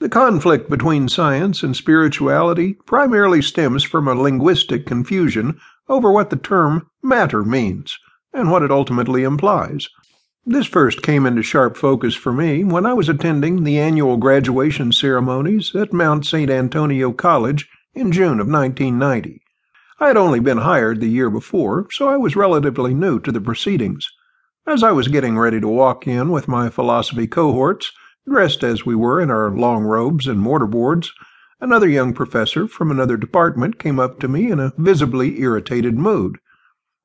The conflict between science and spirituality primarily stems from a linguistic confusion over what the term matter means and what it ultimately implies. This first came into sharp focus for me when I was attending the annual graduation ceremonies at Mount San Antonio College in June of 1990. I had only been hired the year before, so I was relatively new to the proceedings. As I was getting ready to walk in with my philosophy cohorts, dressed as we were in our long robes and mortarboards, another young professor from another department came up to me in a visibly irritated mood.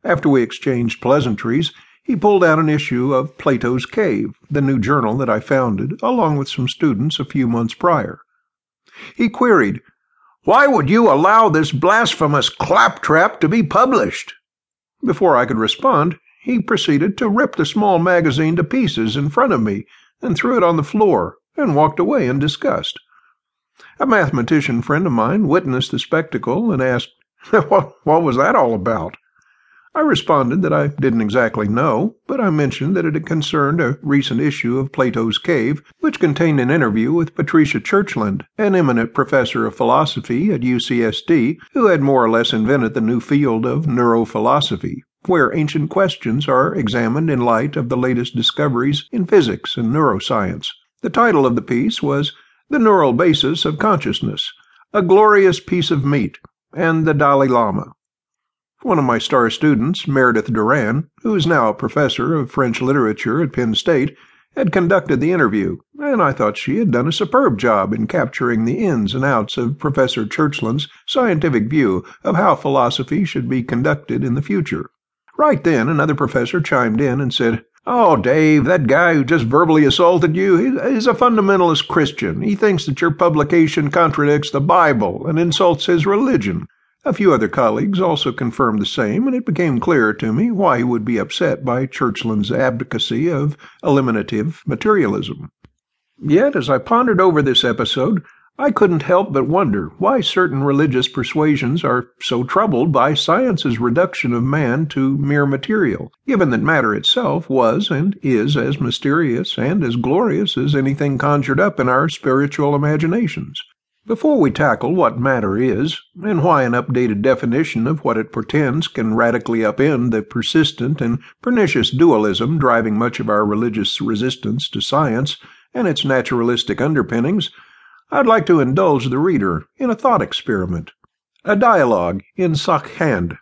After we exchanged pleasantries, he pulled out an issue of Plato's Cave, the new journal that I founded, along with some students a few months prior. He queried, Why would you allow this blasphemous claptrap to be published? Before I could respond, he proceeded to rip the small magazine to pieces in front of me and threw it on the floor and walked away in disgust. A mathematician friend of mine witnessed the spectacle and asked, what, what was that all about? I responded that I didn't exactly know, but I mentioned that it had concerned a recent issue of Plato's Cave, which contained an interview with Patricia Churchland, an eminent professor of philosophy at UCSD, who had more or less invented the new field of neurophilosophy, where ancient questions are examined in light of the latest discoveries in physics and neuroscience. The title of the piece was The Neural Basis of Consciousness, a Glorious Piece of Meat, and the Dalai Lama. One of my star students, Meredith Duran, who is now a professor of French literature at Penn State, had conducted the interview, and I thought she had done a superb job in capturing the ins and outs of Professor Churchland's scientific view of how philosophy should be conducted in the future. Right then, another professor chimed in and said, Oh, Dave, that guy who just verbally assaulted you, he's a fundamentalist Christian. He thinks that your publication contradicts the Bible and insults his religion. A few other colleagues also confirmed the same, and it became clearer to me why he would be upset by Churchland's advocacy of eliminative materialism. Yet, as I pondered over this episode, I couldn't help but wonder why certain religious persuasions are so troubled by science's reduction of man to mere material, given that matter itself was and is as mysterious and as glorious as anything conjured up in our spiritual imaginations. Before we tackle what matter is, and why an updated definition of what it portends can radically upend the persistent and pernicious dualism driving much of our religious resistance to science and its naturalistic underpinnings, I'd like to indulge the reader in a thought experiment, a dialogue in Sach-Khand.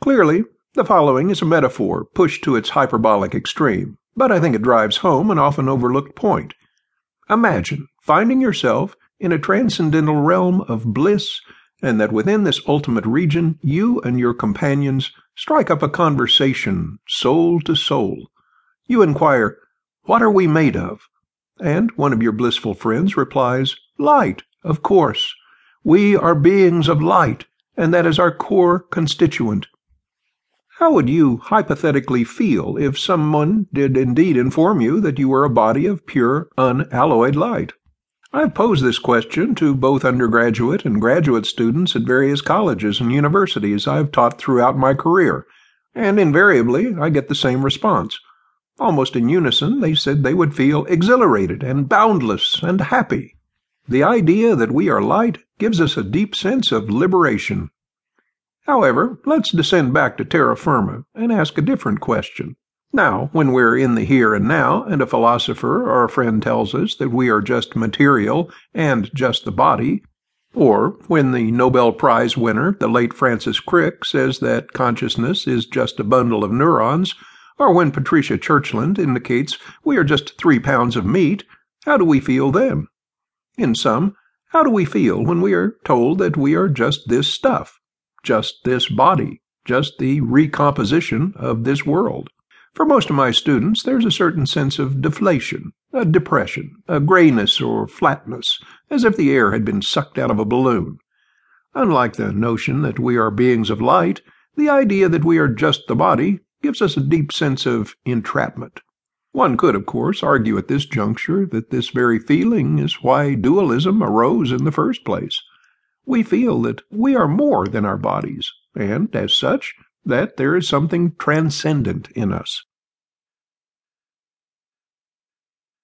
Clearly, the following is a metaphor pushed to its hyperbolic extreme, but I think it drives home an often overlooked point. Imagine finding yourself in a transcendental realm of bliss, and that within this ultimate region you and your companions strike up a conversation, soul to soul. You inquire, What are we made of? And one of your blissful friends replies, Light, of course. We are beings of light, and that is our core constituent. How would you hypothetically feel if someone did indeed inform you that you were a body of pure, unalloyed light? I have posed this question to both undergraduate and graduate students at various colleges and universities I have taught throughout my career, and invariably I get the same response. Almost in unison, they said they would feel exhilarated and boundless and happy. The idea that we are light gives us a deep sense of liberation. However, let's descend back to terra firma and ask a different question. Now, when we're in the here and now, and a philosopher or a friend tells us that we are just material and just the body, or when the Nobel Prize winner, the late Francis Crick, says that consciousness is just a bundle of neurons, or when Patricia Churchland indicates we are just three pounds of meat, how do we feel then? In sum, how do we feel when we are told that we are just this stuff, just this body, just the recomposition of this world? For most of my students, there's a certain sense of deflation, a depression, a grayness or flatness, as if the air had been sucked out of a balloon. Unlike the notion that we are beings of light, the idea that we are just the body gives us a deep sense of entrapment. One could, of course, argue at this juncture that this very feeling is why dualism arose in the first place. We feel that we are more than our bodies, and, as such, that there is something transcendent in us.